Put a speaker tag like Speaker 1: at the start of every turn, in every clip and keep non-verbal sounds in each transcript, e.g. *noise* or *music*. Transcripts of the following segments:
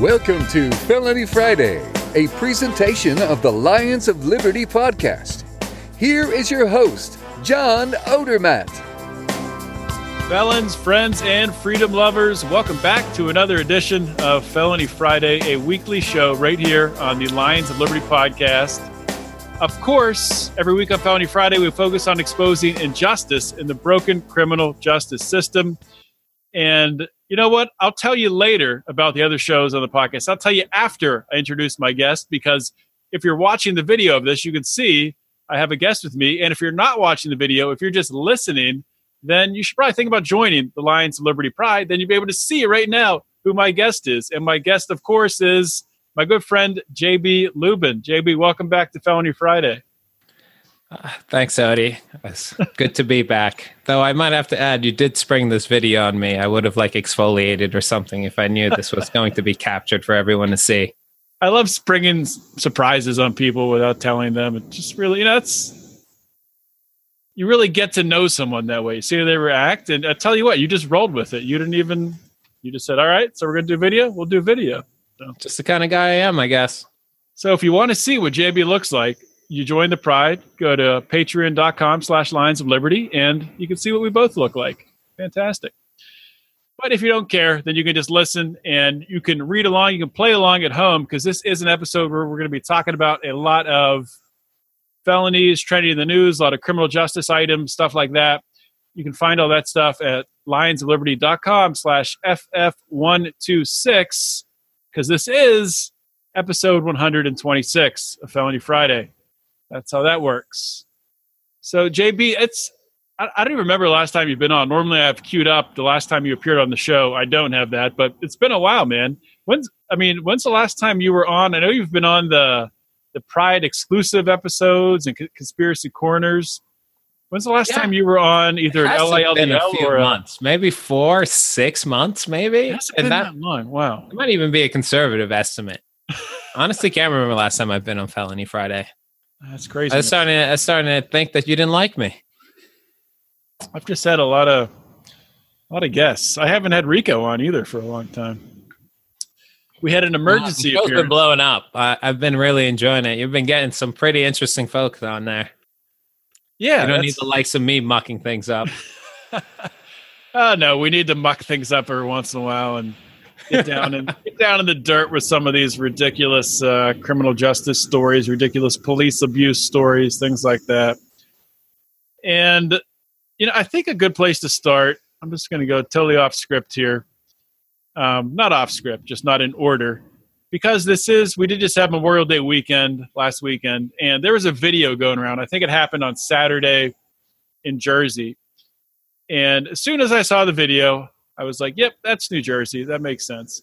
Speaker 1: Welcome to Felony Friday, a presentation of the Lions of Liberty podcast. Here is your host, John Odermatt.
Speaker 2: Felons, friends, and freedom lovers, welcome back to another edition of Felony Friday, a weekly show right here on the Lions of Liberty podcast. Of course, every week on Felony Friday, we focus on exposing injustice in the broken criminal justice system. And you know what? I'll tell you later about the other shows on the podcast. I'll tell you after I introduce my guest because if you're watching the video of this, you can see I have a guest with me. And if you're not watching the video, if you're just listening, then you should probably think about joining the Lions of Liberty Pride. Then you'll be able to see right now who my guest is. And my guest, of course, is my good friend, JB Lubin. JB, welcome back to Felony Friday.
Speaker 3: Uh, thanks, Odie. It's good to be back. Though I might have to add, you did spring this video on me. I would have like exfoliated or something if I knew this was going to be captured for everyone to see.
Speaker 2: I love springing surprises on people without telling them. It just really, you know, it's you really get to know someone that way. You see how they react, and I tell you what, you just rolled with it. You didn't even. You just said, "All right, so we're gonna do video. We'll do video."
Speaker 3: So. Just the kind of guy I am, I guess.
Speaker 2: So if you want to see what JB looks like, you join the pride go to patreon.com slash lions of liberty and you can see what we both look like. Fantastic. But if you don't care then you can just listen and you can read along you can play along at home because this is an episode where we're going to be talking about a lot of felonies trending in the news a lot of criminal justice items stuff like that. You can find all that stuff at lionsofliberty.com slash ff126 because this is episode 126 of felony friday that's how that works. So JB, it's I, I don't even remember the last time you've been on. Normally, I've queued up the last time you appeared on the show. I don't have that, but it's been a while, man. When's I mean, when's the last time you were on? I know you've been on the the Pride exclusive episodes and conspiracy corners. When's the last yeah. time you were on either an LILDL
Speaker 3: or a, months? Maybe four, six months, maybe.
Speaker 2: It and that, that long. Wow.
Speaker 3: It might even be a conservative estimate. Honestly, can't remember last time I've been on Felony Friday.
Speaker 2: That's crazy.
Speaker 3: I'm starting. To, I was starting to think that you didn't like me.
Speaker 2: I've just had a lot of, a lot of guests. I haven't had Rico on either for a long time. We had an emergency.
Speaker 3: Rico's been blowing up. I, have been really enjoying it. You've been getting some pretty interesting folks on there.
Speaker 2: Yeah,
Speaker 3: you don't need the likes of me mucking things up.
Speaker 2: oh *laughs* no, we need to muck things up every once in a while and get down and get down in the dirt with some of these ridiculous uh, criminal justice stories, ridiculous police abuse stories, things like that. And you know, I think a good place to start. I'm just going to go totally off script here. Um, not off script, just not in order, because this is we did just have Memorial Day weekend last weekend, and there was a video going around. I think it happened on Saturday in Jersey. And as soon as I saw the video, I was like, yep, that's New Jersey. That makes sense.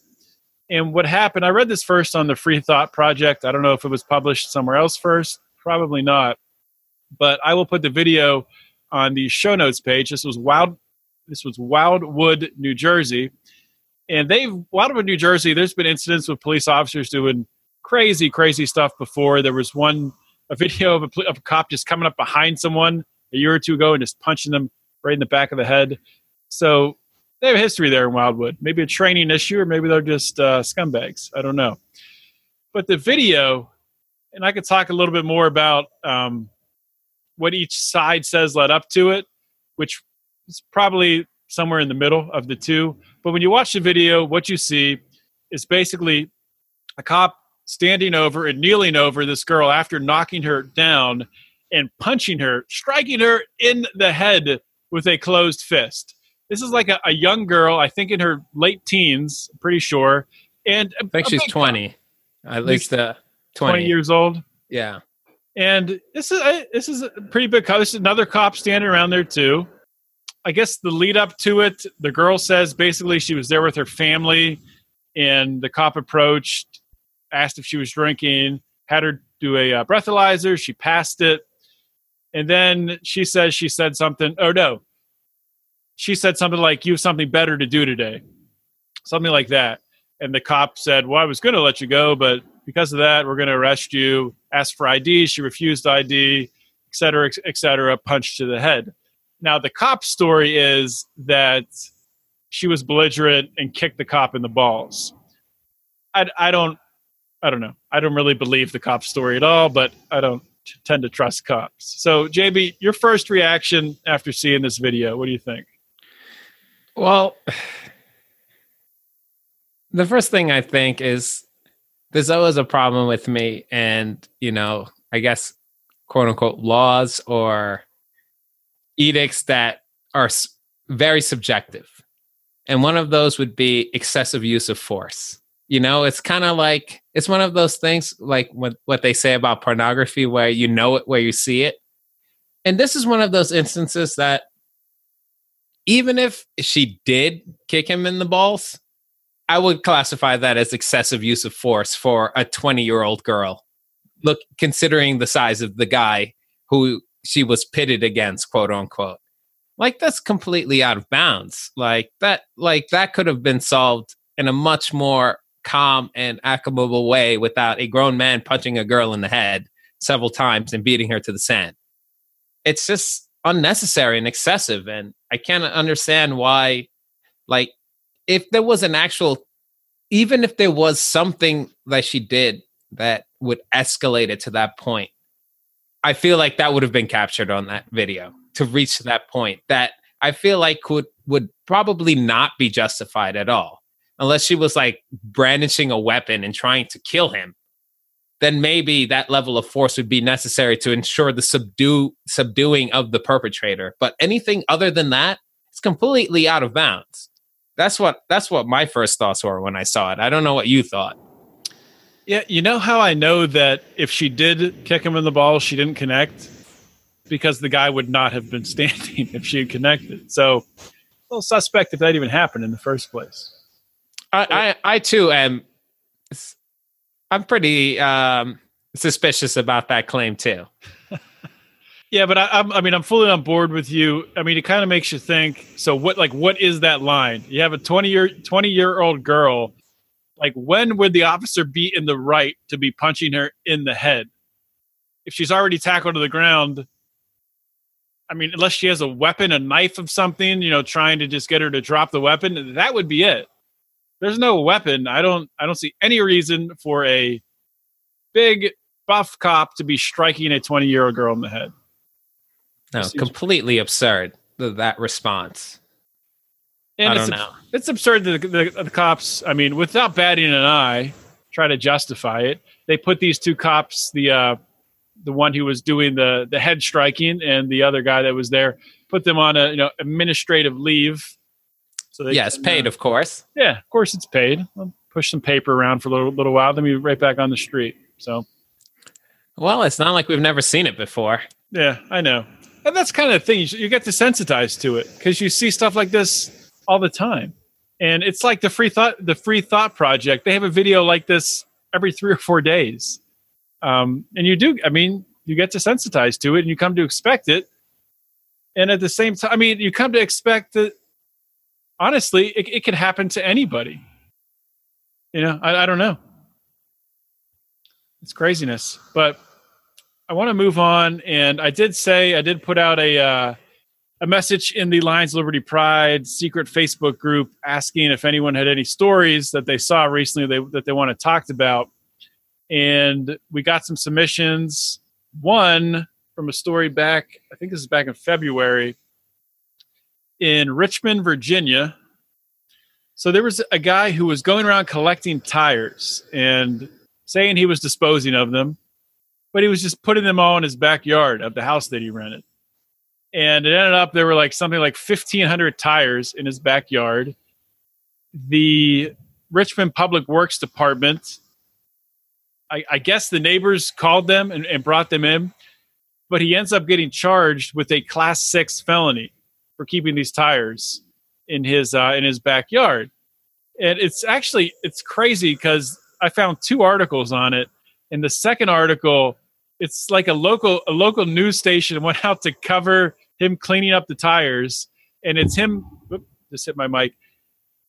Speaker 2: And what happened, I read this first on the Free Thought Project. I don't know if it was published somewhere else first. Probably not. But I will put the video on the show notes page. This was Wild this was Wildwood, New Jersey. And they've Wildwood, New Jersey, there's been incidents with police officers doing crazy, crazy stuff before. There was one a video of a, of a cop just coming up behind someone a year or two ago and just punching them right in the back of the head. So they have a history there in Wildwood. Maybe a training issue, or maybe they're just uh, scumbags. I don't know. But the video, and I could talk a little bit more about um, what each side says led up to it, which is probably somewhere in the middle of the two. But when you watch the video, what you see is basically a cop standing over and kneeling over this girl after knocking her down and punching her, striking her in the head with a closed fist. This is like a, a young girl, I think in her late teens, pretty sure. And
Speaker 3: I think she's 20. At least uh, 20.
Speaker 2: 20 years old.
Speaker 3: Yeah.
Speaker 2: And this is a, this is a pretty big cop. This is another cop standing around there too. I guess the lead up to it, the girl says basically she was there with her family, and the cop approached, asked if she was drinking, had her do a uh, breathalyzer. She passed it. And then she says she said something. Oh, no. She said something like, You have something better to do today. Something like that. And the cop said, Well, I was going to let you go, but because of that, we're going to arrest you. Asked for ID. She refused ID, et cetera, et cetera, punched to the head. Now, the cop story is that she was belligerent and kicked the cop in the balls. I, I don't I don't know. I don't really believe the cop story at all, but I don't tend to trust cops. So, JB, your first reaction after seeing this video, what do you think?
Speaker 3: Well, the first thing I think is there's always a problem with me and, you know, I guess quote unquote laws or edicts that are very subjective. And one of those would be excessive use of force. You know, it's kind of like it's one of those things like what, what they say about pornography where you know it where you see it. And this is one of those instances that even if she did kick him in the balls, I would classify that as excessive use of force for a 20 year old girl. Look, considering the size of the guy who she was pitted against, quote unquote. Like that's completely out of bounds. Like that, like that could have been solved in a much more calm and accomodable way without a grown man punching a girl in the head several times and beating her to the sand. It's just unnecessary and excessive. And I can't understand why, like, if there was an actual, even if there was something that she did that would escalate it to that point, I feel like that would have been captured on that video to reach that point that I feel like would would probably not be justified at all unless she was like brandishing a weapon and trying to kill him then maybe that level of force would be necessary to ensure the subdue subduing of the perpetrator but anything other than that it's completely out of bounds that's what that's what my first thoughts were when i saw it i don't know what you thought
Speaker 2: yeah, you know how I know that if she did kick him in the balls, she didn't connect because the guy would not have been *laughs* standing if she had connected. So, a little suspect if that even happened in the first place.
Speaker 3: I, I, I too am. I'm pretty um, suspicious about that claim too. *laughs*
Speaker 2: yeah, but I, I'm, I mean, I'm fully on board with you. I mean, it kind of makes you think. So, what, like, what is that line? You have a 20 year, 20 year old girl like when would the officer be in the right to be punching her in the head if she's already tackled to the ground i mean unless she has a weapon a knife of something you know trying to just get her to drop the weapon that would be it there's no weapon i don't i don't see any reason for a big buff cop to be striking a 20 year old girl in the head
Speaker 3: no completely absurd that response and I don't know.
Speaker 2: It's absurd that the, the, the, cops, I mean, without batting an eye, try to justify it. They put these two cops, the uh, the one who was doing the the head striking and the other guy that was there, put them on a you know administrative leave.
Speaker 3: So yes, paid, uh, of course.
Speaker 2: Yeah, of course it's paid. I'll push some paper around for a little, little while, then we right back on the street. So,
Speaker 3: well, it's not like we've never seen it before.
Speaker 2: Yeah, I know, and that's kind of the thing. You, you get desensitized to it because you see stuff like this all the time. And it's like the free thought the free thought project. They have a video like this every three or four days. Um, and you do, I mean, you get desensitized to it and you come to expect it. And at the same time, I mean, you come to expect that honestly, it, it could happen to anybody. You know, I, I don't know. It's craziness. But I want to move on. And I did say, I did put out a, uh, a message in the Lions Liberty Pride secret Facebook group asking if anyone had any stories that they saw recently they, that they want to talk about. And we got some submissions. One from a story back, I think this is back in February, in Richmond, Virginia. So there was a guy who was going around collecting tires and saying he was disposing of them, but he was just putting them all in his backyard of the house that he rented. And it ended up there were like something like 1500 tires in his backyard. The richmond public works department i, I guess the neighbors called them and, and, brought them in but he ends up getting charged with a class six felony for keeping these tires in his uh, in his backyard and it's actually it's crazy because I found two articles on it. In the second article, it's like a local a local news station *laughs* went out to cover him cleaning up the tires, and it's him. Whoop, just hit my mic.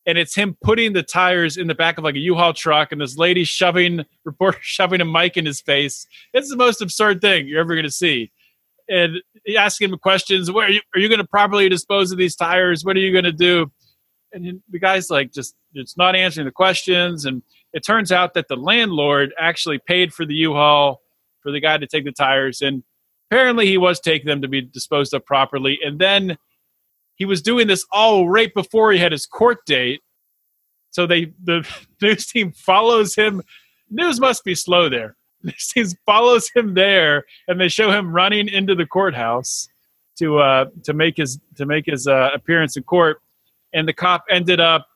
Speaker 2: And it's him putting the tires in the back of like a U-Haul truck, and this lady shoving *laughs* reporter shoving a mic in his face. It's the most absurd thing you're ever going to see. And asking him questions: Where are you, are you going to properly dispose of these tires? What are you going to do? And the guy's like, just it's not answering the questions. And it turns out that the landlord actually paid for the U-Haul for the guy to take the tires, and apparently he was taking them to be disposed of properly. And then he was doing this all right before he had his court date. So they the *laughs* news team follows him. News must be slow there. Team follows him there, and they show him running into the courthouse to uh, to make his to make his uh, appearance in court. And the cop ended up,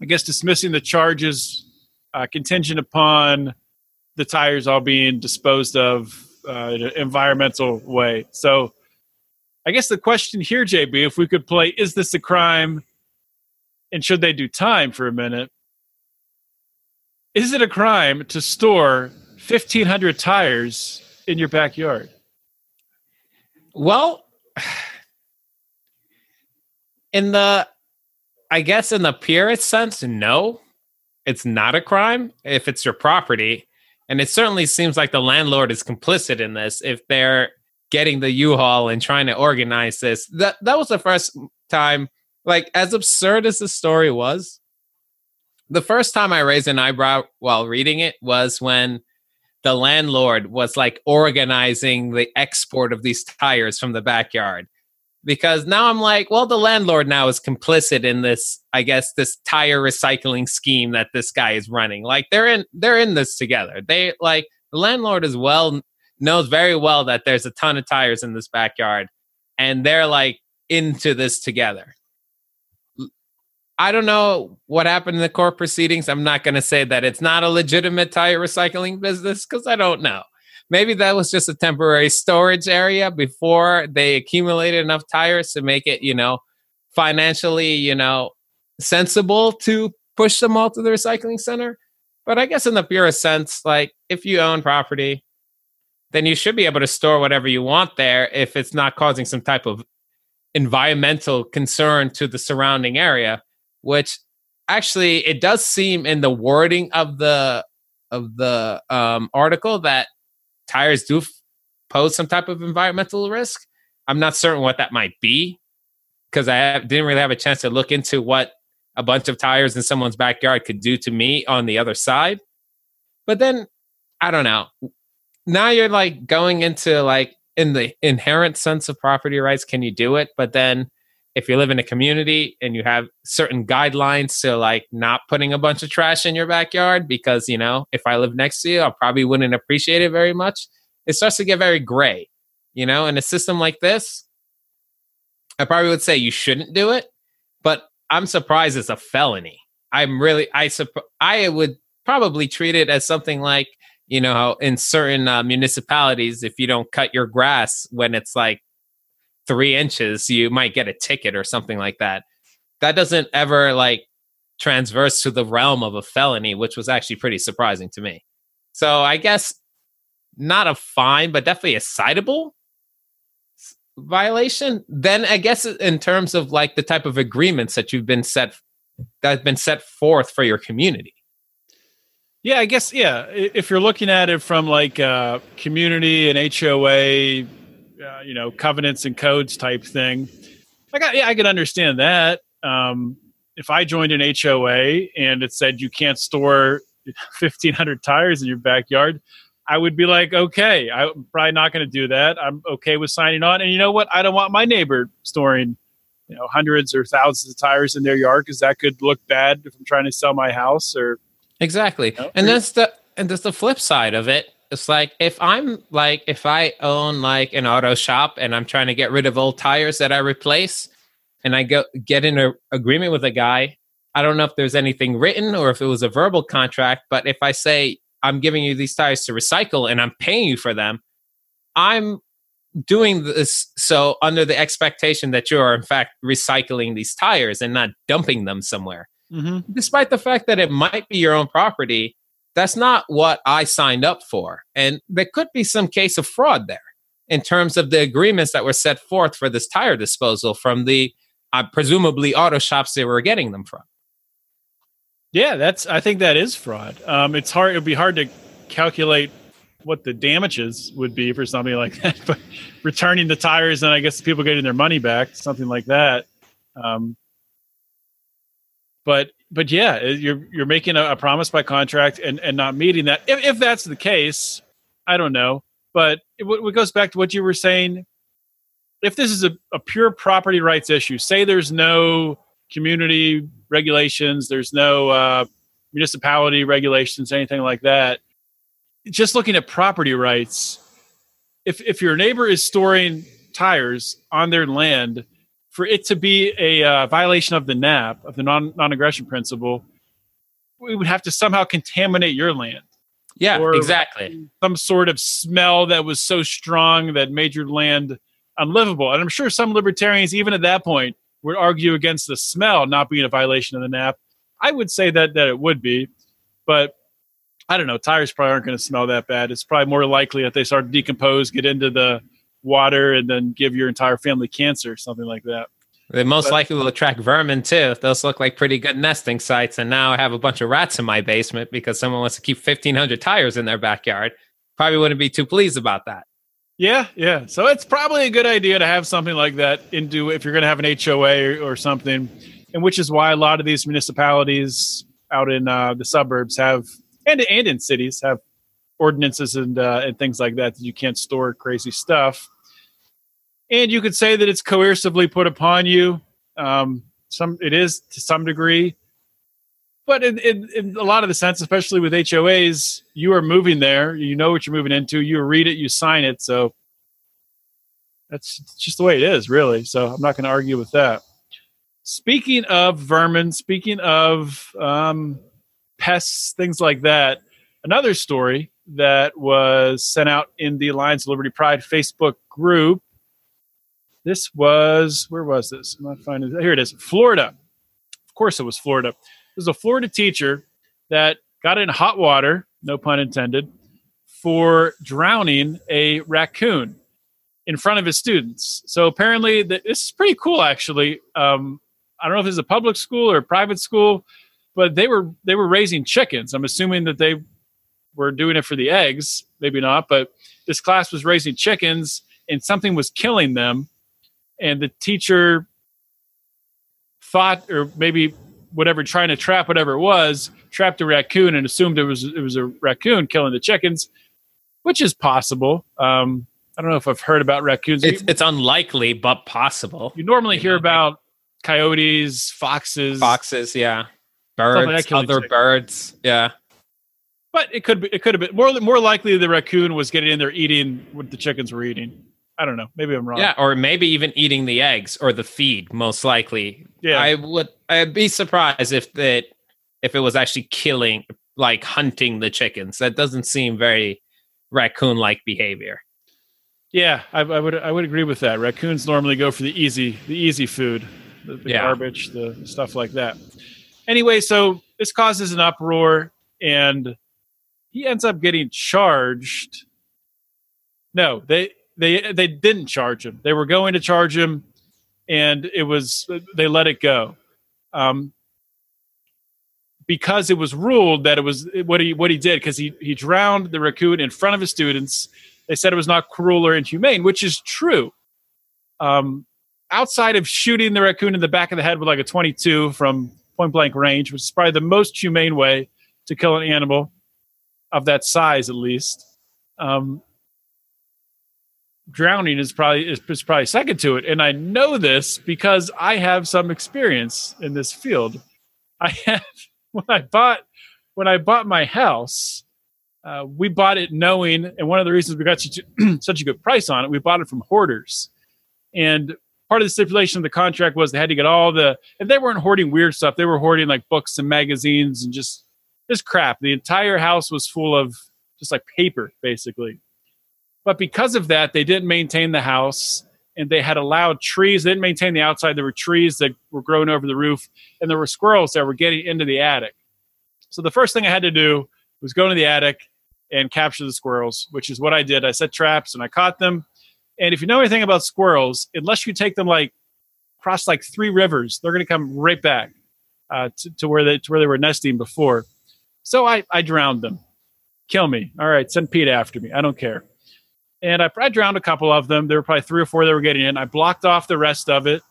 Speaker 2: I guess, dismissing the charges uh, contingent upon the tires all being disposed of uh, in an environmental way. So I guess the question here, JB, if we could play, is this a crime? And should they do time for a minute? Is it a crime to store 1,500 tires in your backyard?
Speaker 3: Well, *sighs* in the, I guess in the purest sense, no, it's not a crime if it's your property. And it certainly seems like the landlord is complicit in this if they're getting the U-Haul and trying to organize this. That that was the first time, like as absurd as the story was, the first time I raised an eyebrow while reading it was when the landlord was like organizing the export of these tires from the backyard. Because now I'm like, well, the landlord now is complicit in this, I guess, this tire recycling scheme that this guy is running. Like they're in they're in this together. They like the landlord as well knows very well that there's a ton of tires in this backyard and they're like into this together. I don't know what happened in the court proceedings. I'm not going to say that it's not a legitimate tire recycling business because I don't know. Maybe that was just a temporary storage area before they accumulated enough tires to make it, you know, financially, you know, sensible to push them all to the recycling center. But I guess in the purest sense, like if you own property, then you should be able to store whatever you want there if it's not causing some type of environmental concern to the surrounding area which actually it does seem in the wording of the of the um, article that tires do pose some type of environmental risk. I'm not certain what that might be because i have, didn't really have a chance to look into what a bunch of tires in someone's backyard could do to me on the other side. But then i don't know. Now you're like going into like in the inherent sense of property rights can you do it? But then if you live in a community and you have certain guidelines to like not putting a bunch of trash in your backyard because you know if i live next to you i probably wouldn't appreciate it very much it starts to get very gray you know? In a system like this i probably would say you shouldn't do it but i'm surprised it's a felony. I'm really i supp- i would probably treat it as something like you know, in certain uh, municipalities, if you don't cut your grass when it's like three inches, you might get a ticket or something like that. That doesn't ever like transverse to the realm of a felony, which was actually pretty surprising to me. So I guess not a fine, but definitely a citable violation. Then I guess in terms of like the type of agreements that you've been set that have been set forth for your community.
Speaker 2: Yeah, I guess yeah. If you're looking at it from like uh, community and HOA, uh, you know, covenants and codes type thing, I got yeah, I could understand that. Um, if I joined an HOA and it said you can't store *laughs* 1,500 tires in your backyard, I would be like, okay, I'm probably not going to do that. I'm okay with signing on. And you know what? I don't want my neighbor storing, you know, hundreds or thousands of tires in their yard because that could look bad if I'm trying to sell my house or
Speaker 3: Exactly. And that's the and that's the flip side of it. It's like if I'm like if I own like an auto shop and I'm trying to get rid of old tires that I replace and I go get in an agreement with a guy, I don't know if there's anything written or if it was a verbal contract, but if I say I'm giving you these tires to recycle and I'm paying you for them, I'm doing this so under the expectation that you are in fact recycling these tires and not dumping them somewhere. Mm-hmm. Despite the fact that it might be your own property, that's not what I signed up for. And there could be some case of fraud there in terms of the agreements that were set forth for this tire disposal from the uh, presumably auto shops they were getting them from.
Speaker 2: Yeah, that's. I think that is fraud. Um, it's hard. It'd be hard to calculate what the damages would be for something like *laughs* that. But returning the tires and I guess people getting their money back, something like that. Um, but but yeah, you're you're making a, a, promise by contract and and not meeting that. If, if that's the case, I don't know. But it, it goes back to what you were saying. If this is a, a pure property rights issue, say there's no community regulations, there's no uh, municipality regulations, anything like that. Just looking at property rights, if if your neighbor is storing tires on their land, for it to be a uh, violation of the NAP of the non non aggression principle, we would have to somehow contaminate your land.
Speaker 3: Yeah, exactly.
Speaker 2: Some sort of smell that was so strong that made your land unlivable. And I'm sure some libertarians, even at that point, would argue against the smell not being a violation of the NAP. I would say that that it would be, but I don't know. Tires probably aren't going to smell that bad. It's probably more likely that they start to decompose, get into the water, and then give your entire family cancer, something like that.
Speaker 3: They most but, likely will attract vermin too. Those look like pretty good nesting sites. And now I have a bunch of rats in my basement because someone wants to keep 1,500 tires in their backyard. Probably wouldn't be too pleased about that.
Speaker 2: Yeah, yeah. So it's probably a good idea to have something like that into if you're going to have an HOA or, or, something, and which is why a lot of these municipalities out in uh, the suburbs have and and in cities have ordinances and uh, and things like that that you can't store crazy stuff. And you could say that it's coercively put upon you. Um, some it is to some degree, but in, in, in, a lot of the sense, especially with HOAs, you are moving there. You know what you're moving into. You read it, you sign it. So that's just the way it is, really. So I'm not going to argue with that. Speaking of vermin, speaking of um, pests, things like that, another story that was sent out in the Lions of Liberty Pride Facebook group. This was, where was this? I'm not finding it. Here it is Florida. Of course, it was Florida was a Florida teacher that got in hot water, no pun intended, for drowning a raccoon in front of his students. So apparently, this is pretty cool. Actually, um, I don't know if it's a public school or a private school, but they were they were raising chickens. I'm assuming that they were doing it for the eggs, maybe not, but this class was raising chickens and something was killing them, and the teacher thought, or maybe whatever trying to trap whatever it was trapped a raccoon and assumed it was it was a raccoon killing the chickens which is possible. Um, i don't know if i've heard about raccoons.
Speaker 3: It's, it's unlikely but possible.
Speaker 2: You normally hear about coyotes foxes
Speaker 3: foxes yeah. birds like other birds yeah.
Speaker 2: But it could be it could have been more more likely the raccoon was getting in there eating what the chickens were eating I don't know. Maybe I'm wrong.
Speaker 3: Yeah, or maybe even eating the eggs or the feed. Most likely. Yeah. I would. I'd be surprised if that if it was actually killing, like hunting the chickens. That doesn't seem very raccoon-like behavior.
Speaker 2: Yeah, I, I, would. I would agree with that. Raccoons normally go for the easy, the easy food, the, the yeah. garbage, the stuff like that. Anyway, so this causes an uproar, and he ends up getting charged. No, they they they didn't charge him. They were going to charge him, and it was they let it go, um, because it was ruled that it was what he what he did because he he drowned the raccoon in front of his students. They said it was not cruel or inhumane, which is true. Um, outside of shooting the raccoon in the back of the head with like a 22 from point blank range, which is probably the most humane way to kill an animal of that size, at least. Um, drowning is probably is, is probably second to it. And i know this because i have some experience in this field. I have *laughs* when i bought when i bought my house uh, we bought it knowing and one of the reasons we got such a, *clears throat* such a good price on it we bought it from hoarders. And part of the stipulation of the contract was they had to get all the and they weren't hoarding weird stuff. They were hoarding like books and magazines and just just crap. The entire house was full of just like paper basically but because of that, they didn't maintain the house and they had allowed trees. They didn't maintain the outside. There were trees that were growing over the roof and there were squirrels that were getting into the attic. So the first thing I had to do was go to the attic and capture the squirrels, which is what I did. I set traps and I caught them. And if you know anything about squirrels, unless you take them like across like three rivers, they're going to come right back uh, to, to where they to where they were nesting before. So I I drowned them. Kill me. All right, send PETA after me. I don't care. And I, I drowned a couple of them. There were probably three or four that were getting in. I blocked off the rest of it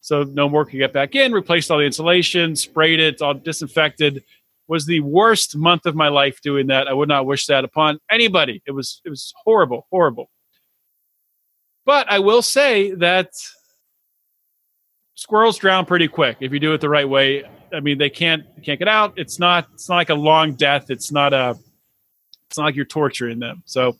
Speaker 2: so no more could get back in. Replaced all the insulation, sprayed it, all disinfected. Was the worst month of my life doing that. I would not wish that upon anybody. It was it was horrible, horrible. But I will say that squirrels drown pretty quick if you do it the right way. I mean, they can't can't get out. It's not it's not like a long death. It's not a it's not like you're torturing them. So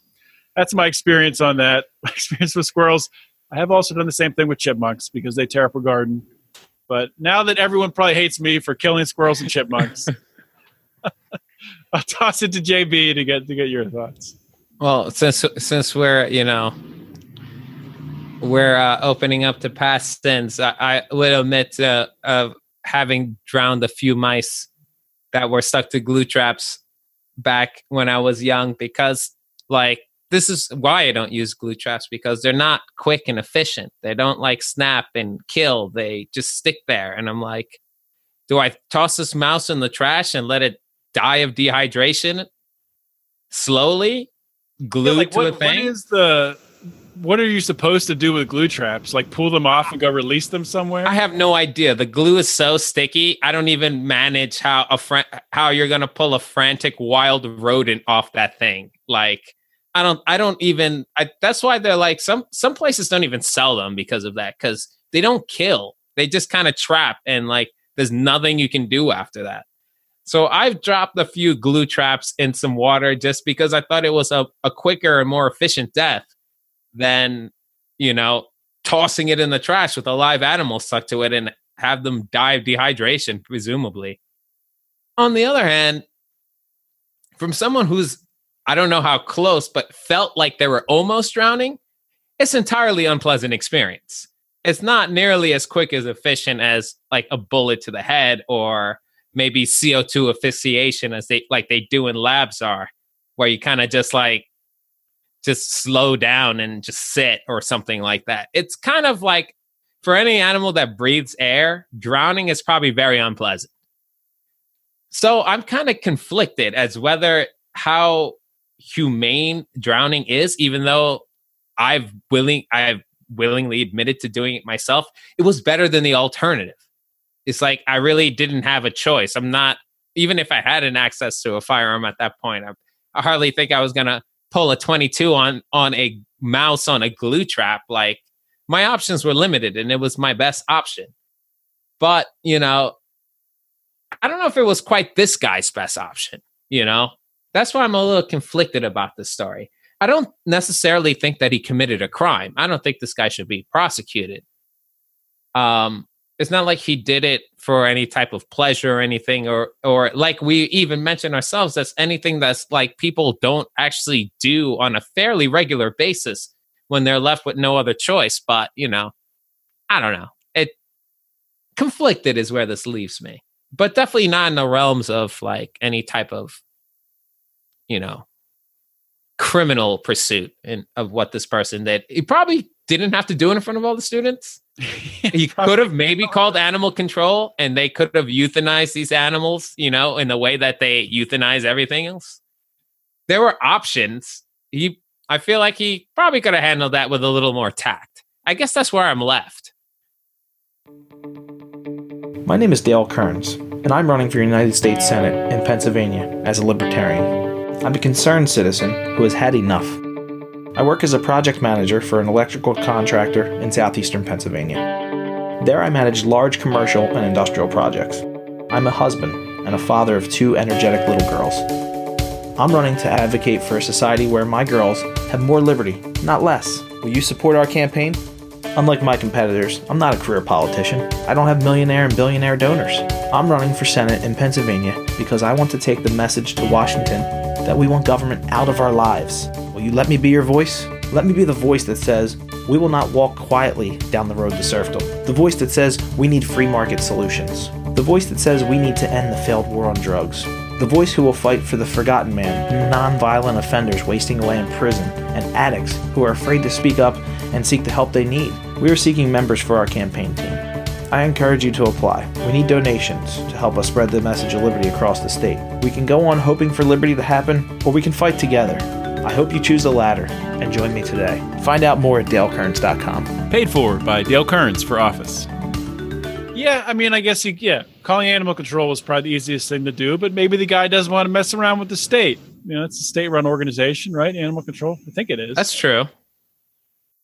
Speaker 2: that's my experience on that. *laughs* My experience with squirrels. I have also done the same thing with chipmunks because they tear up a garden. But now that everyone probably hates me for killing squirrels and chipmunks, *laughs* *laughs* I'll toss it to JB to get to get your thoughts.
Speaker 3: Well, since since we're you know we're uh, opening up to past sins, I, I would admit uh, of having drowned a few mice that were stuck to glue traps back when I was young because like this is why I don't use glue traps because they're not quick and efficient. They don't like snap and kill. They just stick there. And I'm like, do I toss this mouse in the trash and let it die of dehydration slowly, glued yeah, like to
Speaker 2: what,
Speaker 3: a thing?
Speaker 2: What is the what are you supposed to do with glue traps? Like pull them off and go release them somewhere?
Speaker 3: I have no idea. The glue is so sticky. I don't even manage how a fr- how you're gonna pull a frantic wild rodent off that thing. Like I don't I don't even I, that's why they're like some some places don't even sell them because of that cuz they don't kill. They just kind of trap and like there's nothing you can do after that. So I've dropped a few glue traps in some water just because I thought it was a, a quicker and more efficient death than, you know, tossing it in the trash with a live animal stuck to it and have them die of dehydration, presumably. On the other hand, from someone who's I don't know how close, but felt like they were almost drowning, it's an entirely unpleasant experience. It's not nearly as quick as efficient as like a bullet to the head or maybe CO2 asphyxiation as they like they do in labs are, where you kind of just like just slow down and just sit or something like that. It's kind of like for any animal that breathes air, drowning is probably very unpleasant. So I'm kind of conflicted as whether how humane drowning is, even though I've willing I've willingly admitted to doing it myself, it was better than the alternative. It's like I really didn't have a choice. I'm not even if I had an access to a firearm at that point, I, I hardly think I was gonna pull a 22 on on a mouse on a glue trap. Like my options were limited, and it was my best option. But you know, I don't know if it was quite this guy's best option. You know, that's why I'm a little conflicted about this story. I don't necessarily think that he committed a crime. I don't think this guy should be prosecuted. Um, it's not like he did it for any type of pleasure or anything, or or like we even mentioned ourselves. That's anything that's like people don't actually do on a fairly regular basis when they're left with no other choice. But you know, I don't know. It conflicted is where this leaves me, but definitely not in the realms of like any type of you know criminal pursuit in, of what this person did. He probably didn't have to do it in front of all the students. *laughs* he could have maybe called animal control and they could have euthanized these animals, you know, in the way that they euthanize everything else. There were options. He I feel like he probably could have handled that with a little more tact. I guess that's where I'm left.
Speaker 4: My name is Dale Kerns, and I'm running for United States Senate in Pennsylvania as a libertarian. I'm a concerned citizen who has had enough. I work as a project manager for an electrical contractor in southeastern Pennsylvania. There, I manage large commercial and industrial projects. I'm a husband and a father of two energetic little girls. I'm running to advocate for a society where my girls have more liberty, not less. Will you support our campaign? Unlike my competitors, I'm not a career politician. I don't have millionaire and billionaire donors. I'm running for Senate in Pennsylvania because I want to take the message to Washington that we want government out of our lives. Will you let me be your voice? Let me be the voice that says, we will not walk quietly down the road to serfdom. The voice that says we need free market solutions. The voice that says we need to end the failed war on drugs. The voice who will fight for the forgotten man, non-violent offenders wasting away in prison, and addicts who are afraid to speak up and seek the help they need. We are seeking members for our campaign team. I encourage you to apply. We need donations to help us spread the message of liberty across the state. We can go on hoping for liberty to happen, or we can fight together. I hope you choose the latter and join me today. Find out more at dalekerns.com.
Speaker 5: Paid for by Dale Kerns for office.
Speaker 2: Yeah, I mean, I guess he, yeah, calling animal control was probably the easiest thing to do, but maybe the guy doesn't want to mess around with the state. You know, it's a state run organization, right? Animal control. I think it is.
Speaker 3: That's true.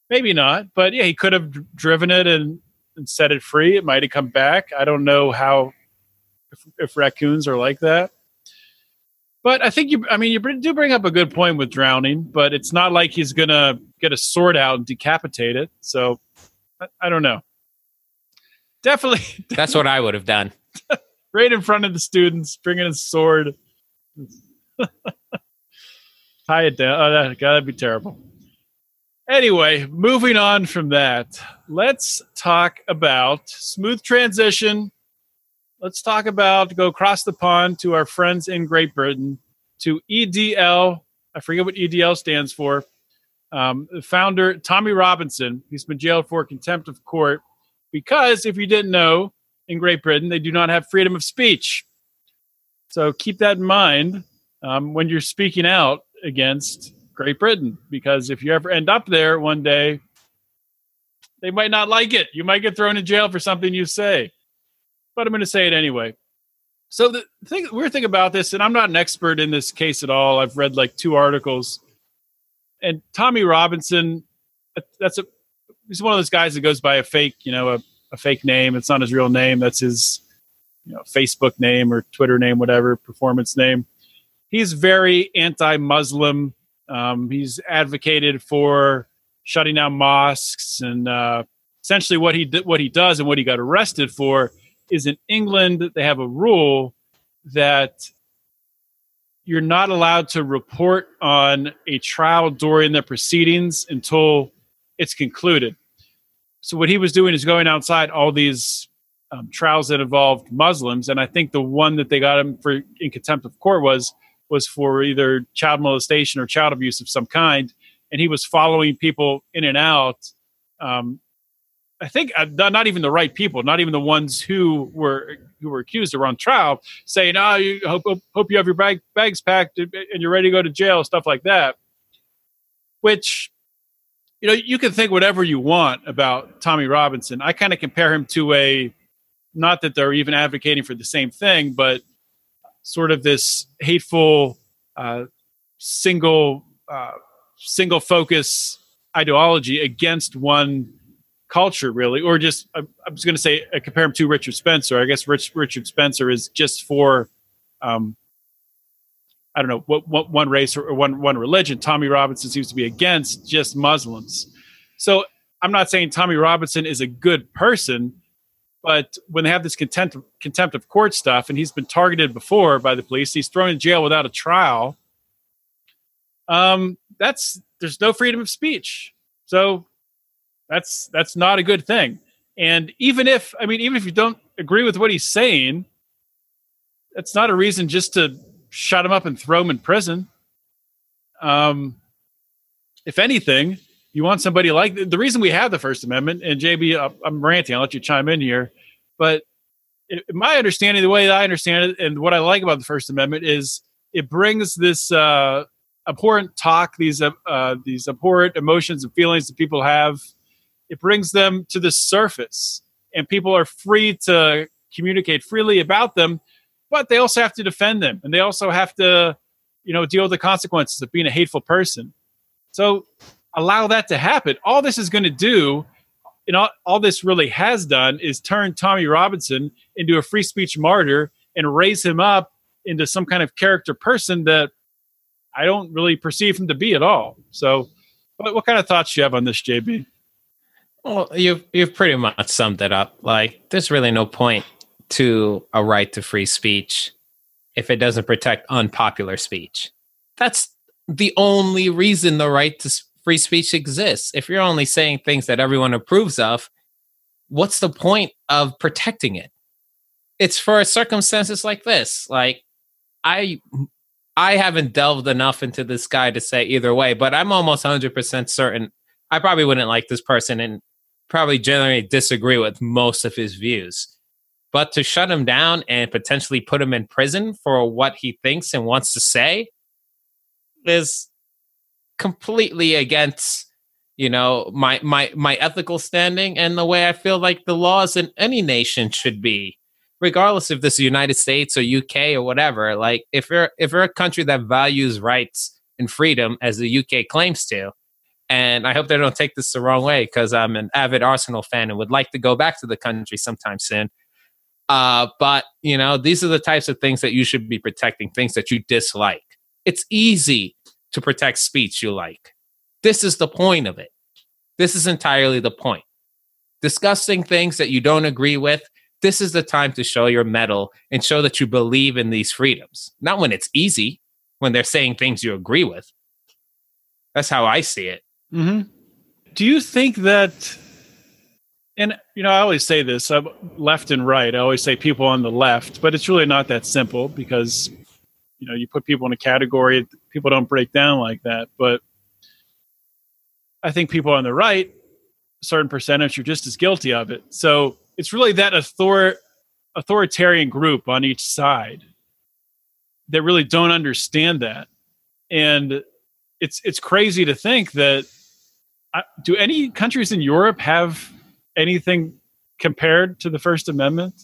Speaker 2: Maybe not, but yeah, he could have driven it and, and set it free. It might have come back. I don't know how, if, if raccoons are like that. But I think you, I mean, you do bring up a good point with drowning, but it's not like he's going to get a sword out and decapitate it. So I, I don't know. Definitely, *laughs*
Speaker 3: That's what I would have done. *laughs*
Speaker 2: right in front of the students, bringing his sword. *laughs* Tie it down. Oh, that, God, that'd be terrible. Anyway, moving on from that, let's talk about smooth transition. Let's talk about go across the pond to our friends in Great Britain to EDL. I forget what EDL stands for. Um, founder Tommy Robinson. He's been jailed for contempt of court because, if you didn't know, in Great Britain they do not have freedom of speech. So keep that in mind um, when you're speaking out against Great Britain, because if you ever end up there one day, they might not like it. You might get thrown in jail for something you say. But I'm going to say it anyway. So the thing, weird thing about this, and I'm not an expert in this case at all. I've read like two articles, and Tommy Robinson, that's a he's one of those guys that goes by a fake, you know, a, a fake name. It's not his real name. That's his, you know, Facebook name or Twitter name, whatever performance name. He's very anti-Muslim. Um, he's advocated for shutting down mosques, and uh, essentially what he what he does, and what he got arrested for is in England they have a rule that you're not allowed to report on a trial during the proceedings until it's concluded. So what he was doing is going outside all these um, trials that involved Muslims, and I think the one that they got him for in contempt of court was was for either child molestation or child abuse of some kind, and he was following people in and out. Um, I think uh, not even the right people, not even the ones who were who were accused or on trial, saying, "Oh, you hope hope, you have your bag, bags packed and you're ready to go to jail," stuff like that. Which, you know, you can think whatever you want about Tommy Robinson. I kind of compare him to a, not that they're even advocating for the same thing, but sort of this hateful, uh, single, uh, single focus ideology against one culture really or just i, I was going to say I compare him to richard spencer. I guess Rich, richard spencer is just for um, i don't know what, what one race or one one religion. Tommy robinson seems to be against just muslims. So i'm not saying tommy robinson is a good person but when they have this contempt contempt of court stuff and he's been targeted before by the police he's thrown in jail without a trial um that's there's no freedom of speech so that's that's not a good thing. And even if I mean, even if you don't agree with what he's saying, that's not a reason just to shut him up and throw him in prison. Um, if anything, you want somebody like the reason we have the First Amendment. And JB, I'm ranting. I'll let you chime in here, but my understanding, the way that I understand it, and what I like about the First Amendment is it brings this uh, abhorrent talk, these uh, uh, these abhorrent emotions and feelings that people have it brings them to the surface and people are free to communicate freely about them but they also have to defend them and they also have to you know deal with the consequences of being a hateful person so allow that to happen all this is going to do and all, all this really has done is turn tommy robinson into a free speech martyr and raise him up into some kind of character person that i don't really perceive him to be at all so what, what kind of thoughts you have on this jb
Speaker 3: well, you've you've pretty much summed it up. Like, there's really no point to a right to free speech if it doesn't protect unpopular speech. That's the only reason the right to free speech exists. If you're only saying things that everyone approves of, what's the point of protecting it? It's for circumstances like this. Like, I I haven't delved enough into this guy to say either way, but I'm almost 100% certain I probably wouldn't like this person and probably generally disagree with most of his views. But to shut him down and potentially put him in prison for what he thinks and wants to say is completely against you know my my my ethical standing and the way I feel like the laws in any nation should be regardless if this is United States or UK or whatever like if you're if you're a country that values rights and freedom as the UK claims to and I hope they don't take this the wrong way because I'm an avid Arsenal fan and would like to go back to the country sometime soon. Uh, but you know, these are the types of things that you should be protecting, things that you dislike. It's easy to protect speech you like. This is the point of it. This is entirely the point. Discussing things that you don't agree with, this is the time to show your mettle and show that you believe in these freedoms. Not when it's easy, when they're saying things you agree with. That's how I see it.
Speaker 2: Mm-hmm. Do you think that, and you know, I always say this left and right, I always say people on the left, but it's really not that simple because, you know, you put people in a category, people don't break down like that. But I think people on the right, a certain percentage, are just as guilty of it. So it's really that author, authoritarian group on each side that really don't understand that. And it's it's crazy to think that uh, do any countries in Europe have anything compared to the First Amendment?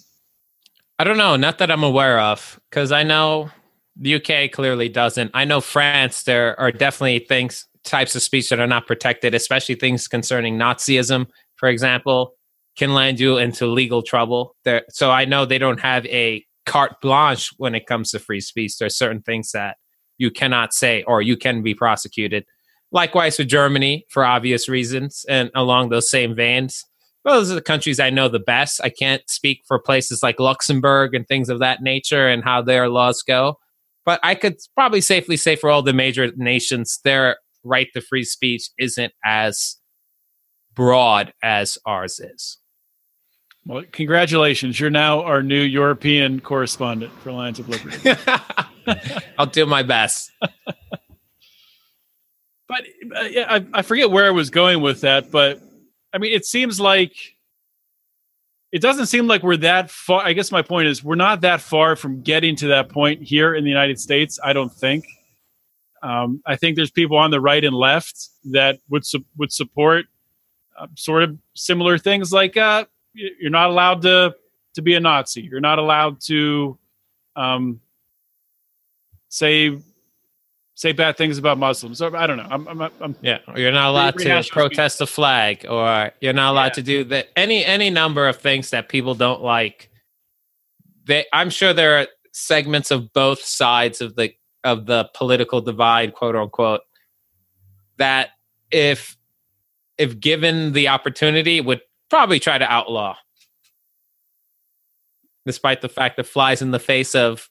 Speaker 3: I don't know, not that I'm aware of, because I know the UK clearly doesn't. I know France, there are definitely things, types of speech that are not protected, especially things concerning Nazism, for example, can land you into legal trouble. There, so I know they don't have a carte blanche when it comes to free speech. There are certain things that you cannot say or you can be prosecuted. Likewise with Germany for obvious reasons and along those same veins. Well, those are the countries I know the best. I can't speak for places like Luxembourg and things of that nature and how their laws go. But I could probably safely say for all the major nations, their right to free speech isn't as broad as ours is.
Speaker 2: Well, congratulations. You're now our new European correspondent for Lions of Liberty. *laughs*
Speaker 3: I'll do my best.
Speaker 2: But uh, yeah, I, I forget where I was going with that, but I mean, it seems like it doesn't seem like we're that far. I guess my point is we're not that far from getting to that point here in the United States. I don't think. Um, I think there's people on the right and left that would su- would support uh, sort of similar things, like uh, you're not allowed to to be a Nazi. You're not allowed to um, say say bad things about Muslims. Or I don't know. I'm, I'm, I'm
Speaker 3: yeah. You're not allowed to protest the flag, or you're not allowed yeah. to do that. Any any number of things that people don't like. They, I'm sure there are segments of both sides of the of the political divide, quote unquote, that if if given the opportunity would probably try to outlaw, despite the fact that flies in the face of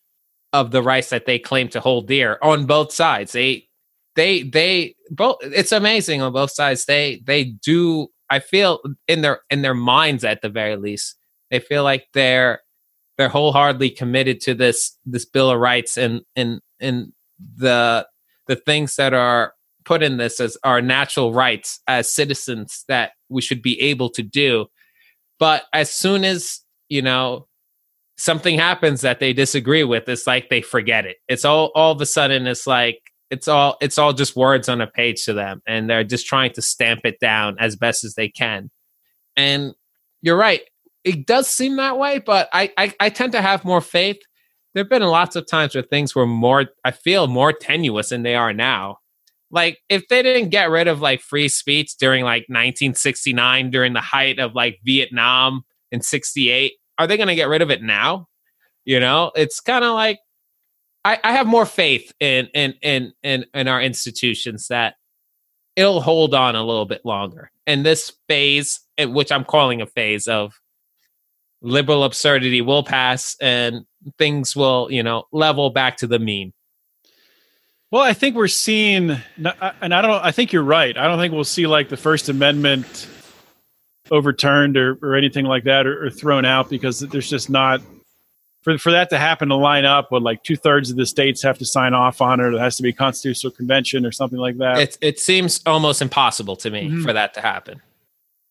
Speaker 3: of the rights that they claim to hold dear on both sides. They they they both it's amazing on both sides. They they do I feel in their in their minds at the very least, they feel like they're they're wholeheartedly committed to this this Bill of Rights and and and the the things that are put in this as our natural rights as citizens that we should be able to do. But as soon as, you know, something happens that they disagree with, it's like they forget it. It's all all of a sudden it's like it's all it's all just words on a page to them and they're just trying to stamp it down as best as they can. And you're right. It does seem that way, but I, I, I tend to have more faith. There have been lots of times where things were more, I feel, more tenuous than they are now. Like, if they didn't get rid of like free speech during like 1969, during the height of like Vietnam in 68, are they going to get rid of it now? You know, it's kind of like I, I have more faith in, in in in in our institutions that it'll hold on a little bit longer. And this phase, eh, which I'm calling a phase of liberal absurdity, will pass, and things will, you know, level back to the mean.
Speaker 2: Well, I think we're seeing, and I don't. I think you're right. I don't think we'll see like the First Amendment overturned or, or anything like that or, or, thrown out because there's just not for for that to happen to line up, what like two thirds of the states have to sign off on it. It has to be a constitutional convention or something like that.
Speaker 3: It it seems almost impossible to me
Speaker 2: Mhm.
Speaker 3: for that to happen.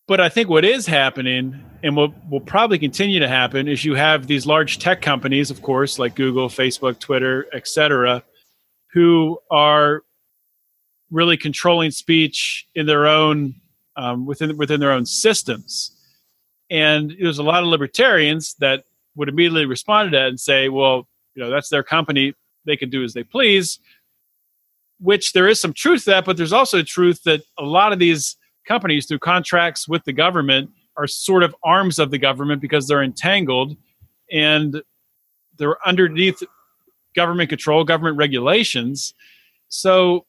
Speaker 2: But I think what is happening, and what will probably continue to happen, is you have these large tech companies, of course, like Google, Facebook, Twitter, et cetera, who are really controlling speech in their own um, within within their own systems. And there's a lot of libertarians that would immediately respond to that and say, "Well, you know, that's their company; they can do as they please." Which there is some truth to that, but there's also truth that a lot of these companies through contracts with the government are sort of arms of the government because they're entangled and they're underneath government control, government regulations. So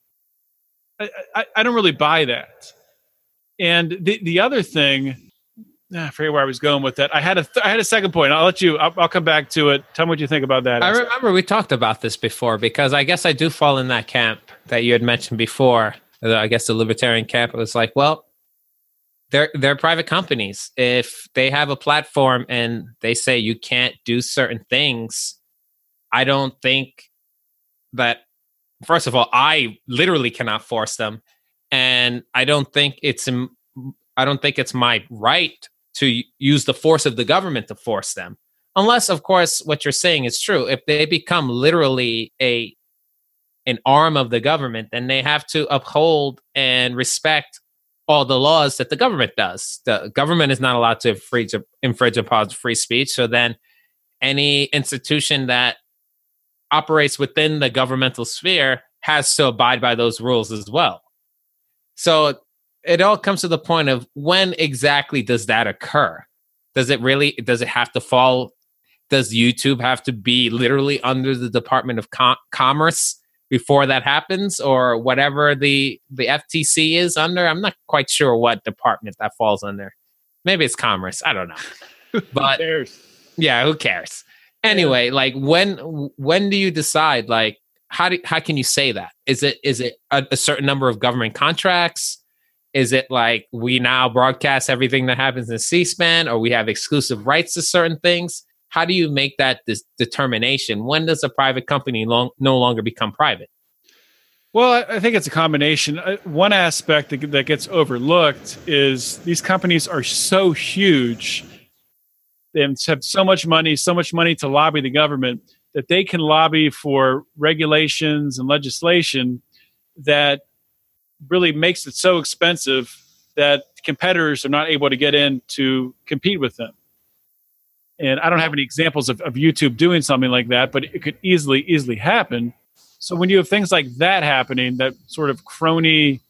Speaker 2: I, I, I don't really buy that. And the, the other thing, I forget where I was going with that. I had a th- I had a second point. I'll let you. I'll, I'll come back to it. Tell me what you think about that.
Speaker 3: I remember we talked about this before because I guess I do fall in that camp that you had mentioned before. I guess the libertarian camp. Was like, well, they're they're private companies. If they have a platform and they say you can't do certain things, I don't think that. First of all, I literally cannot force them, and I don't think it's I don't think it's my right to use the force of the government to force them unless of course what you're saying is true. If they become literally a an arm of the government then they have to uphold and respect all the laws that the government does. The government is not allowed to infringe, infringe upon free speech so then any institution that operates within the governmental sphere has to abide by those rules as well so it all comes to the point of when exactly does that occur? Does it really does it have to fall does youtube have to be literally under the department of Com- commerce before that happens? Or whatever the the ftc is under? I'm not quite sure what department that falls under. Maybe it's commerce. I don't know. *laughs* But
Speaker 2: There's
Speaker 3: yeah who cares? Anyway like when when do you decide like how do how can you say that is it is it a, a certain number of government contracts is it like we now broadcast everything that happens in c-span or we have exclusive rights to certain things how do you make that this determination when does a private company long, no longer become private
Speaker 2: Well, I- think it's a combination. Uh, One aspect that gets overlooked is these companies are so huge. They have so much money, so much money to lobby the government that they can lobby for regulations and legislation that really makes it so expensive that competitors are not able to get in to compete with them. And I don't have any examples of, of YouTube doing something like that, but it could easily, easily happen. So when you have things like that happening, that sort of crony,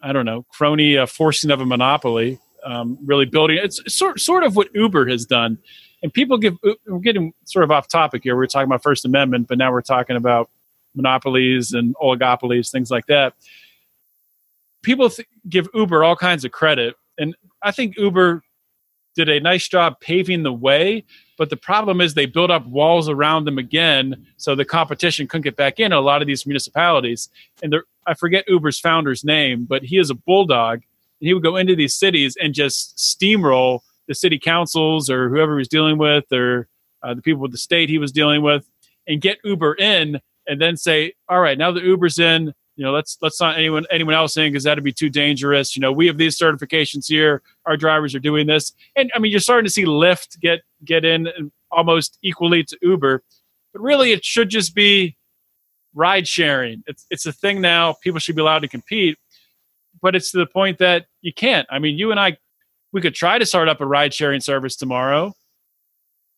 Speaker 2: I don't know, crony uh, forcing of a monopoly, um, really building it's sort sort of what Uber has done. And people give uh, we're getting sort of off topic here. We are talking about First Amendment, but now we're talking about monopolies and oligopolies, things like that. People th- give Uber all kinds of credit, and I think Uber did a nice job paving the way. But the problem is they built up walls around them again, so the competition couldn't get back in a lot of these municipalities. And I forget Uber's founder's name, but he is a bulldog. And he would go into these cities and just steamroll the city councils or whoever he was dealing with, or uh, the people with the state he was dealing with, and get Uber in, and then say, "All right, now that Uber's in, you know, let's let's not anyone anyone else in because that'd be too dangerous. You know, we have these certifications here. Our drivers are doing this, and I mean, you're starting to see Lyft get get in almost equally to Uber, but really, it should just be ride sharing. It's it's a thing now. People should be allowed to compete, but it's to the point that you can't. I mean, you and I, we could try to start up a ride sharing service tomorrow,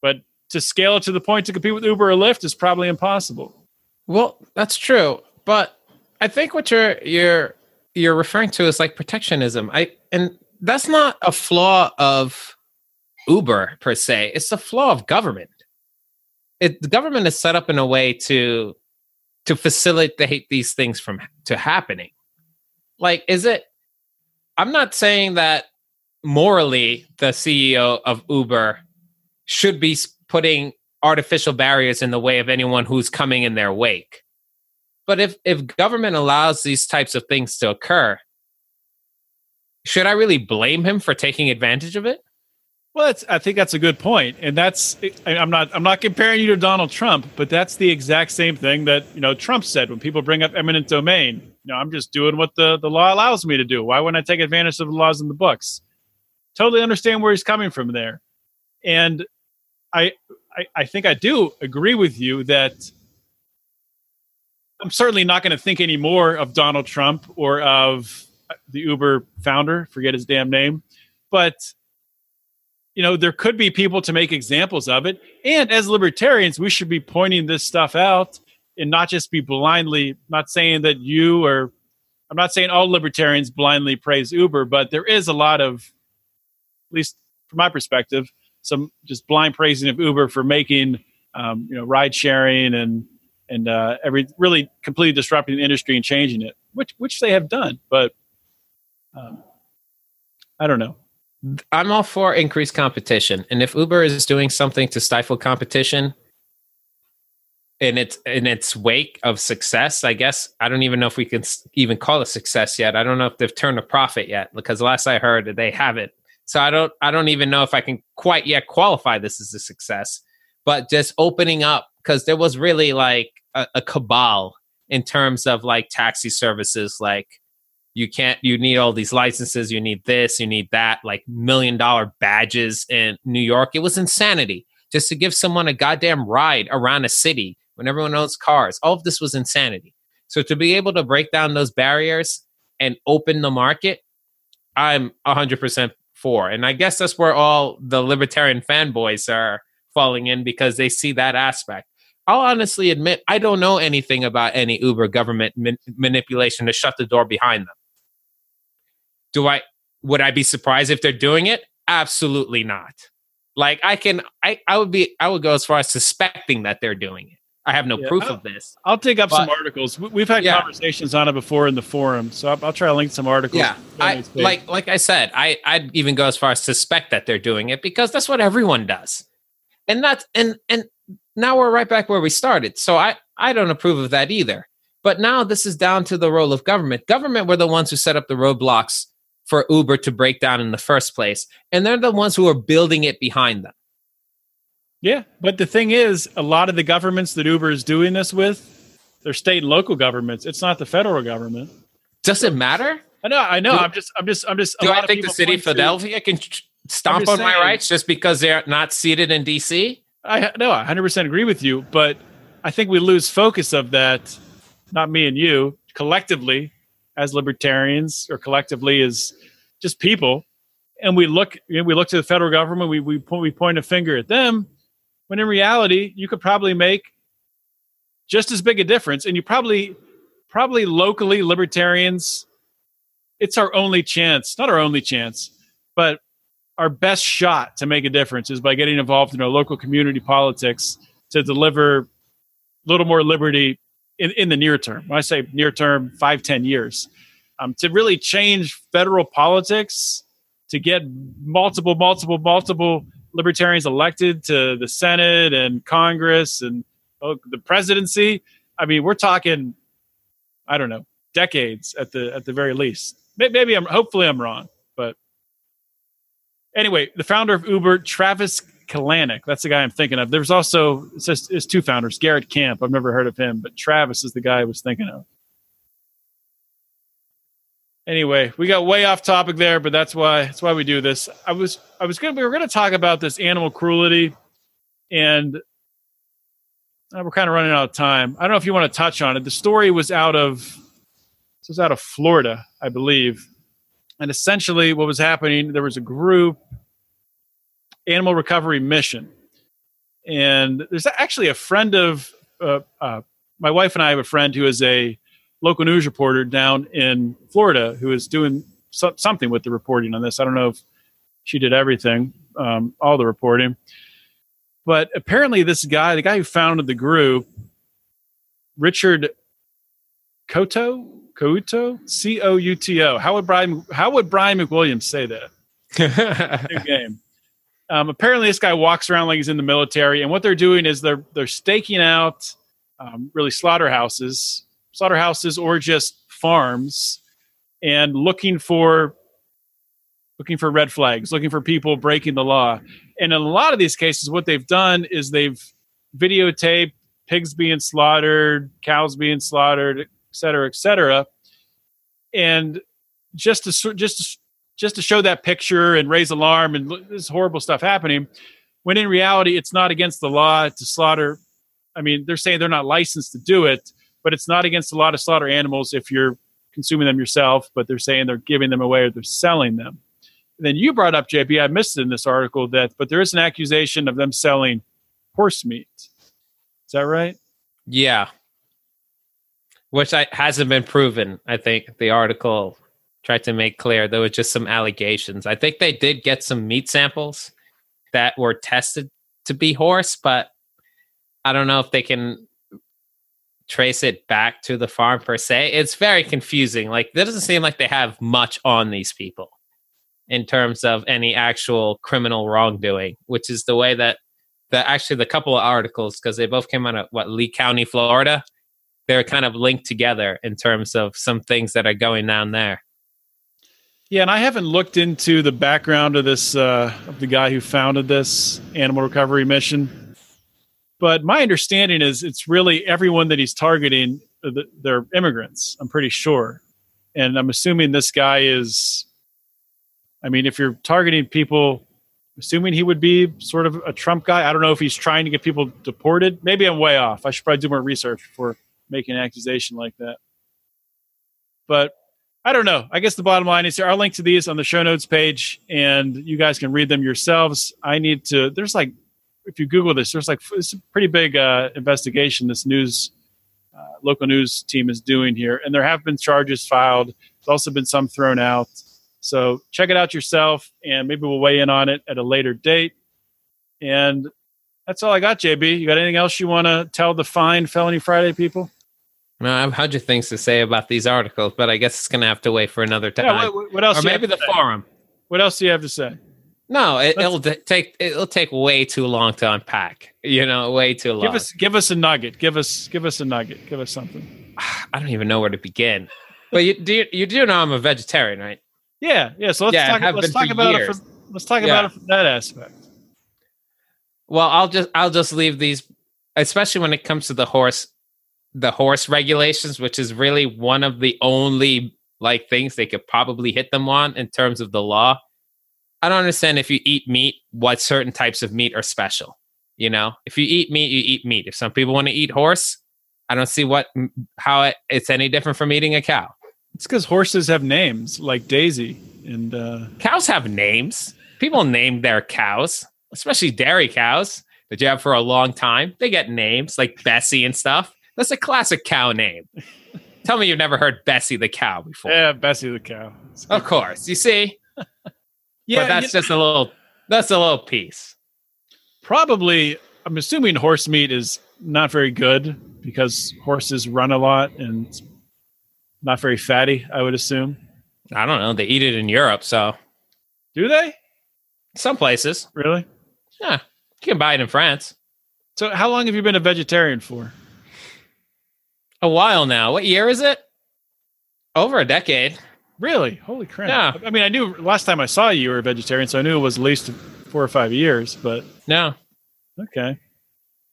Speaker 2: but to scale it to the point to compete with Uber or Lyft is probably impossible.
Speaker 3: Well, that's true, but I think what you're you're you're referring to is like protectionism. I and that's not a flaw of Uber per se. It's a flaw of government. It the government is set up in a way to to facilitate these things from to happening. Like, is it? I'm not saying that morally the CEO of Uber should be putting artificial barriers in the way of anyone who's coming in their wake. But if if government allows these types of things to occur, should I really blame him for taking advantage of it?
Speaker 2: Well, I think that's a good point, and that's I'm not I'm not comparing you to Donald Trump, but that's the exact same thing that you know Trump said when people bring up eminent domain. You know, I'm just doing what the the law allows me to do. Why wouldn't I take advantage of the laws in the books? Totally understand where he's coming from there, and I I, I think I do agree with you that I'm certainly not going to think any more of Donald Trump or of uh, the Uber founder, forget his damn name, but you know, there could be people to make examples of it. And as libertarians, we should be pointing this stuff out and not just be blindly, not saying that you or I'm not saying all libertarians blindly praise Uber, but there is a lot of, at least from my perspective, some just blind praising of Uber for making, um, you know, ride sharing and and uh, every really completely disrupting the industry and changing it, which which they have done. But um, I don't know.
Speaker 3: I'm all for increased competition, and if Uber is doing something to stifle competition in its in its wake of success, I guess I don't even know if we can even call it success yet. I don't know if they've turned a profit yet, because last I heard they haven't. So I don't I don't even know if I can quite yet qualify this as a success. But just opening up because there was really like a, a cabal in terms of like taxi services, like you can't you need all these licenses you need this you need that like million dollar badges in new york it was insanity just to give someone a goddamn ride around a city when everyone owns cars all of this was insanity so to be able to break down those barriers and open the market i'm 100% for and i guess that's where all the libertarian fanboys are falling in because they see that aspect I'll honestly admit I don't know anything about any Uber government man- manipulation to shut the door behind them. Do I would I be surprised if they're doing it? Absolutely not. Like I can I I would be I would go as far as suspecting that they're doing it. I have no
Speaker 2: Yeah,
Speaker 3: proof
Speaker 2: I'll-
Speaker 3: of this.
Speaker 2: I'll dig up some articles. We- We've had
Speaker 3: Yeah.
Speaker 2: conversations on it before in the forum, so I'll, I'll try to link some articles.
Speaker 3: Yeah, I like like I said, I I'd even go as far as suspect that they're doing it because that's what everyone does, and that's and and now we're right back where we started. So I I don't approve of that either. But now this is down to the role of government. Government were the ones who set up the roadblocks for Uber to break down in the first place, and they're the ones who are building it behind them.
Speaker 2: Yeah, but the thing is, a lot of the governments that Uber is doing this with, they're state and local governments. It's not the federal government.
Speaker 3: Does it matter?
Speaker 2: I know, I know.
Speaker 3: Do-
Speaker 2: I'm just, I'm just, I'm just. a
Speaker 3: Do I think the city of
Speaker 2: point to-
Speaker 3: Philadelphia can stomp on my rights just because they're not seated in DC?
Speaker 2: I no, I 100% agree with you, but I think we lose focus of that. Not me and you, collectively as libertarians, or collectively as just people, and we look, you know, we look to the federal government. We we point, we point a finger at them, when in reality, you could probably make just as big a difference, and you probably probably locally libertarians. It's our only chance, not our only chance, but our best shot to make a difference is by getting involved in our local community politics to deliver a little more liberty in, in the near term. When I say near term, five, ten years, um, to really change federal politics, to get multiple, multiple, multiple libertarians elected to the Senate and Congress and oh, the presidency. I mean, we're talking, I don't know, decades at the at the very least. May- Maybe I'm, hopefully, I'm wrong, but anyway, the founder of Uber, Travis Kalanick, that's the guy I'm thinking of. There's also it's it's two founders, Garrett Camp. I've never heard of him, but Travis is the guy I was thinking of. Anyway, we got way off topic there, but that's why that's why we do this. I was I was gonna we were gonna talk about this animal cruelty, and we're kind of running out of time. I don't know if you want to touch on it. The story was out of this was out of Florida, I believe, and essentially what was happening there was a group animal recovery mission and there's actually a friend of uh, uh, my wife and i have a friend who is a local news reporter down in florida who is doing so- something with the reporting on this i don't know if she did everything um, all the reporting but apparently this guy the guy who founded the group richard Koto, Couto, C O U T O. How would Brian? How would Brian McWilliams say that? New *laughs* game. Um, apparently, this guy walks around like he's in the military, and what they're doing is they're they're staking out um, really slaughterhouses, slaughterhouses, or just farms, and looking for looking for red flags, looking for people breaking the law. And in a lot of these cases, what they've done is they've videotaped pigs being slaughtered, cows being slaughtered, et cetera, et cetera. And just to just to, just to show that picture and raise alarm and this horrible stuff happening, when in reality it's not against the law to slaughter. I mean, they're saying they're not licensed to do it, but it's not against a lot of slaughter animals if you're consuming them yourself. But they're saying they're giving them away or they're selling them. And then you brought up JB. I missed it in this article that, but there is an accusation of them selling horse meat. Is that right?
Speaker 3: Yeah. Which I, hasn't been proven. I think the article tried to make clear there was just some allegations. I think they did get some meat samples that were tested to be horse, but I don't know if they can trace it back to the farm per se. It's very confusing. Like, it doesn't seem like they have much on these people in terms of any actual criminal wrongdoing, which is the way that the actually the couple of articles because they both came out of what Lee County, Florida. They're kind of linked together in terms of some things that are going down there.
Speaker 2: Yeah, and I haven't looked into the background of this uh, of the guy who founded this animal recovery mission, but my understanding is it's really everyone that he's targeting. Uh, they're immigrants. I'm pretty sure, and I'm assuming this guy is. I mean, if you're targeting people assuming he would be sort of a Trump guy. I don't know if he's trying to get people deported. Maybe I'm way off. I should probably do more research before making an accusation like that. But I don't know. I guess the bottom line is here. I'll link to these on the show notes page, and you guys can read them yourselves. I need to. There's like, if you Google this, there's like it's a pretty big uh, investigation. This news, uh, local news team is doing here, and there have been charges filed. There's also been some thrown out. So check it out yourself, and maybe we'll weigh in on it at a later date. And that's all I got, JB. You got anything else you want to tell the fine Felony Friday people?
Speaker 3: No, I have a hundred things to say about these articles, but I guess it's going to have to wait for another time.
Speaker 2: Yeah, what, what, else?
Speaker 3: Or maybe the
Speaker 2: say?
Speaker 3: forum.
Speaker 2: What else do you have to say?
Speaker 3: No, it, will take it'll take way too long to unpack. You know, way too long.
Speaker 2: Give us give us a nugget. Give us give us a nugget. Give us something. *sighs*
Speaker 3: I don't even know where to begin. But you do you, you do know I'm a vegetarian, right?
Speaker 2: Yeah, yeah. So let's
Speaker 3: Yeah,
Speaker 2: talk. Let's talk about it.
Speaker 3: years.
Speaker 2: From, let's talk
Speaker 3: Yeah.
Speaker 2: about it from that aspect.
Speaker 3: Well, I'll just I'll just leave these, especially when it comes to the horse, the horse regulations, which is really one of the only like things they could probably hit them on in terms of the law. I don't understand if you eat meat, what certain types of meat are special. You know, if you eat meat, you eat meat. If some people want to eat horse, I don't see what how it, it's any different from eating a cow.
Speaker 2: It's because horses have names like Daisy and uh,
Speaker 3: Cows have names. People name their cows, especially dairy cows that you have for a long time. They get names like Bessie and stuff. That's a classic cow name. Tell me you've never heard Bessie the cow before.
Speaker 2: yeah, Bessie the cow.
Speaker 3: Of course. You see? *laughs*
Speaker 2: Yeah,
Speaker 3: but that's just a little that's a little piece.
Speaker 2: probably. I'm assuming horse meat is not very good because horses run a lot and it's not very fatty. I would assume.
Speaker 3: I don't know. They eat it in Europe, so
Speaker 2: Do they
Speaker 3: some places.
Speaker 2: really?
Speaker 3: Yeah. You can buy it in France.
Speaker 2: So, how long have you been a vegetarian for?
Speaker 3: A while now. What year is it? Over a decade.
Speaker 2: Really? Holy crap!
Speaker 3: Yeah.
Speaker 2: I mean, I knew last time I saw you, you were a vegetarian, so I knew it was at least four or five years. But
Speaker 3: No.
Speaker 2: okay,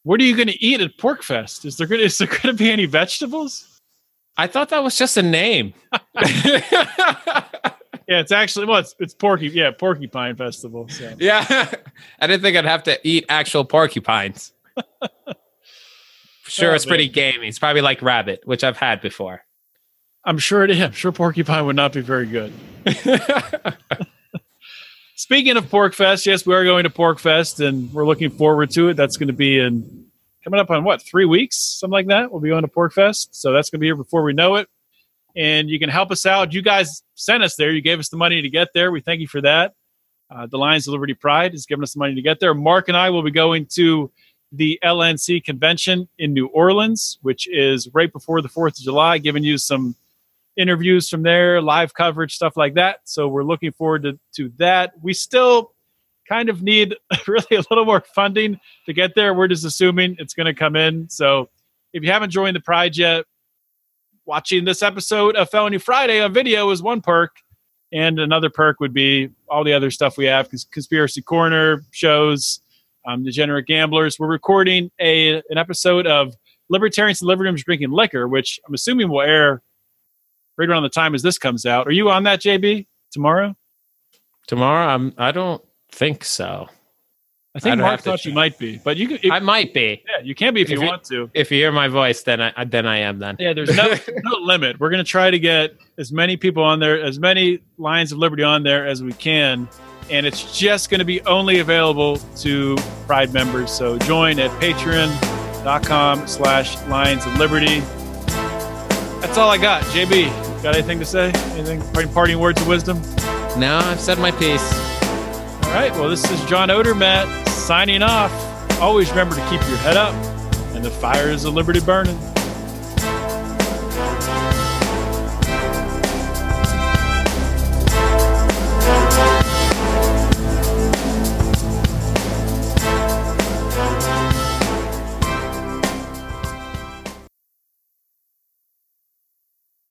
Speaker 2: what are you going to eat at PorcFest? Is there going is there going to be any vegetables?
Speaker 3: I thought that was just a name. *laughs* *laughs*
Speaker 2: Yeah, it's actually well, it's, it's Porky. Yeah, Porcupine Festival. So.
Speaker 3: Yeah. *laughs* I didn't think I'd have to eat actual porcupines. sure,
Speaker 2: Oh,
Speaker 3: it's pretty gamey. It's probably like rabbit, which I've had before.
Speaker 2: I'm sure it is. *laughs* I'm sure Porcupine would not be very good. *laughs* Speaking of PorcFest, yes, we are going to PorcFest, and we're looking forward to it. That's going to be in coming up on what three weeks, something like that. We'll be going to PorcFest, so that's going to be here before we know it. And you can help us out. You guys sent us there. You gave us the money to get there. We thank you for that. Uh, the Lions of Liberty Pride has given us the money to get there. Mark and I will be going to the LNC convention in New Orleans, which is right before the Fourth of July, giving you some interviews from there, live coverage, stuff like that. So we're looking forward to, to that. We still kind of need *laughs* really a little more funding to get there. We're just assuming it's going to come in. So if you haven't joined the Pride yet, watching this episode of Felony Friday on video is one perk. And another perk would be all the other stuff we have: cons- conspiracy corner shows, um, degenerate gamblers. We're recording a an episode of Libertarians and Libertarians drinking liquor, which I'm assuming will air right around the time as this comes out. Are you on that, JB? Tomorrow?
Speaker 3: Tomorrow, I'm. I don't think so.
Speaker 2: I think
Speaker 3: I'd
Speaker 2: Mark thought you might be, but you could. If,
Speaker 3: I might be.
Speaker 2: yeah, you can be if,
Speaker 3: If
Speaker 2: you
Speaker 3: you-
Speaker 2: want to.
Speaker 3: If you hear my voice, then I then I am. Then
Speaker 2: Yeah, there's no *laughs* no limit. We're going to try to get as many people on there, as many Lions of Liberty on there as we can, and it's just going to be only available to Pride members. So join at Patreon.com/slash Lions of Liberty. That's all I got. JB, got anything to say? Anything? Parting, words of wisdom?
Speaker 3: no, I've said my piece.
Speaker 2: All right. Well, this is John Odermatt signing off. Always remember to keep your head up and the fires of liberty burning.